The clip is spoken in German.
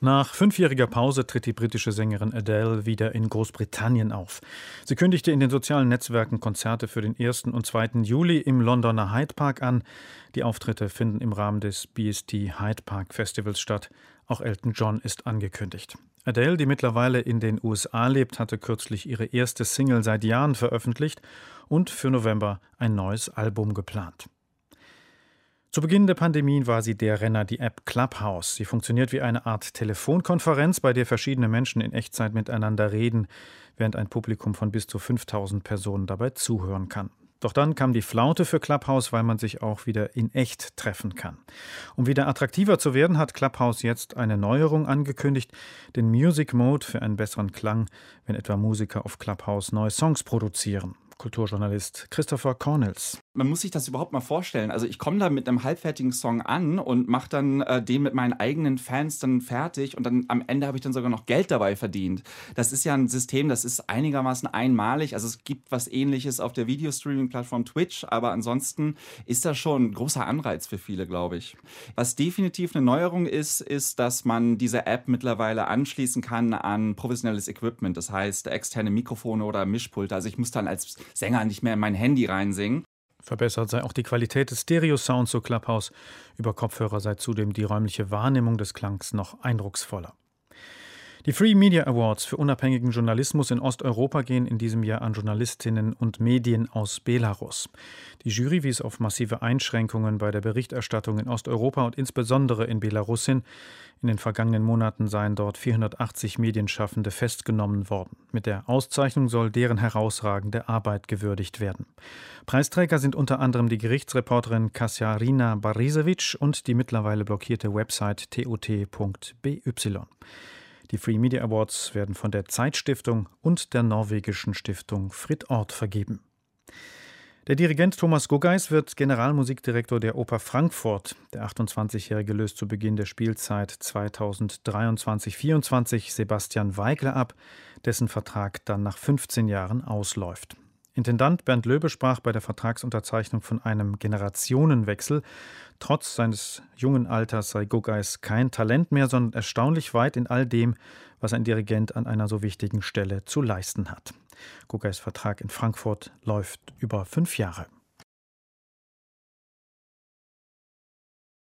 nach fünfjähriger Pause tritt die britische Sängerin Adele wieder in Großbritannien auf. Sie kündigte in den sozialen Netzwerken Konzerte für den 1. und 2. Juli im Londoner Hyde Park an. Die Auftritte finden im Rahmen des BST Hyde Park Festivals statt. Auch Elton John ist angekündigt. Adele, die mittlerweile in den USA lebt, hatte kürzlich ihre erste Single seit Jahren veröffentlicht und für November ein neues Album geplant. Zu Beginn der Pandemie war sie der Renner, die App Clubhouse. Sie funktioniert wie eine Art Telefonkonferenz, bei der verschiedene Menschen in Echtzeit miteinander reden, während ein Publikum von bis zu 5000 Personen dabei zuhören kann. Doch dann kam die Flaute für Clubhouse, weil man sich auch wieder in echt treffen kann. Um wieder attraktiver zu werden, hat Clubhouse jetzt eine Neuerung angekündigt, den Music Mode für einen besseren Klang, wenn etwa Musiker auf Clubhouse neue Songs produzieren. Kulturjournalist Christopher Cornels. Man muss sich das überhaupt mal vorstellen. Also ich komme da mit einem halbfertigen Song an und mache dann äh, den mit meinen eigenen Fans dann fertig und dann am Ende habe ich dann sogar noch Geld dabei verdient. Das ist ja ein System, das ist einigermaßen einmalig. Also es gibt was ähnliches auf der Videostreaming-Plattform Twitch, aber ansonsten ist das schon ein großer Anreiz für viele, glaube ich. Was definitiv eine Neuerung ist, ist, dass man diese App mittlerweile anschließen kann an professionelles Equipment. Das heißt externe Mikrofone oder Mischpulte. Also ich muss dann als Sänger nicht mehr in mein Handy reinsingen. Verbessert sei auch die Qualität des Stereo-Sounds zu Clubhouse. Über Kopfhörer sei zudem die räumliche Wahrnehmung des Klangs noch eindrucksvoller. Die Free Media Awards für unabhängigen Journalismus in Osteuropa gehen in diesem Jahr an Journalistinnen und Medien aus Belarus. Die Jury wies auf massive Einschränkungen bei der Berichterstattung in Osteuropa und insbesondere in Belarus hin. In den vergangenen Monaten seien dort 480 Medienschaffende festgenommen worden. Mit der Auszeichnung soll deren herausragende Arbeit gewürdigt werden. Preisträger sind unter anderem die Gerichtsreporterin Kasjarina Barisevic und die mittlerweile blockierte Website tot.by. Die Free Media Awards werden von der Zeitstiftung und der norwegischen Stiftung Frit Ort vergeben. Der Dirigent Thomas Guggeis wird Generalmusikdirektor der Oper Frankfurt. Der 28-Jährige löst zu Beginn der Spielzeit 2023-24 Sebastian Weigler ab, dessen Vertrag dann nach 15 Jahren ausläuft. Intendant Bernd Löbe sprach bei der Vertragsunterzeichnung von einem Generationenwechsel. Trotz seines jungen Alters sei Guggeis kein Talent mehr, sondern erstaunlich weit in all dem, was ein Dirigent an einer so wichtigen Stelle zu leisten hat. Guggeis Vertrag in Frankfurt läuft über fünf Jahre.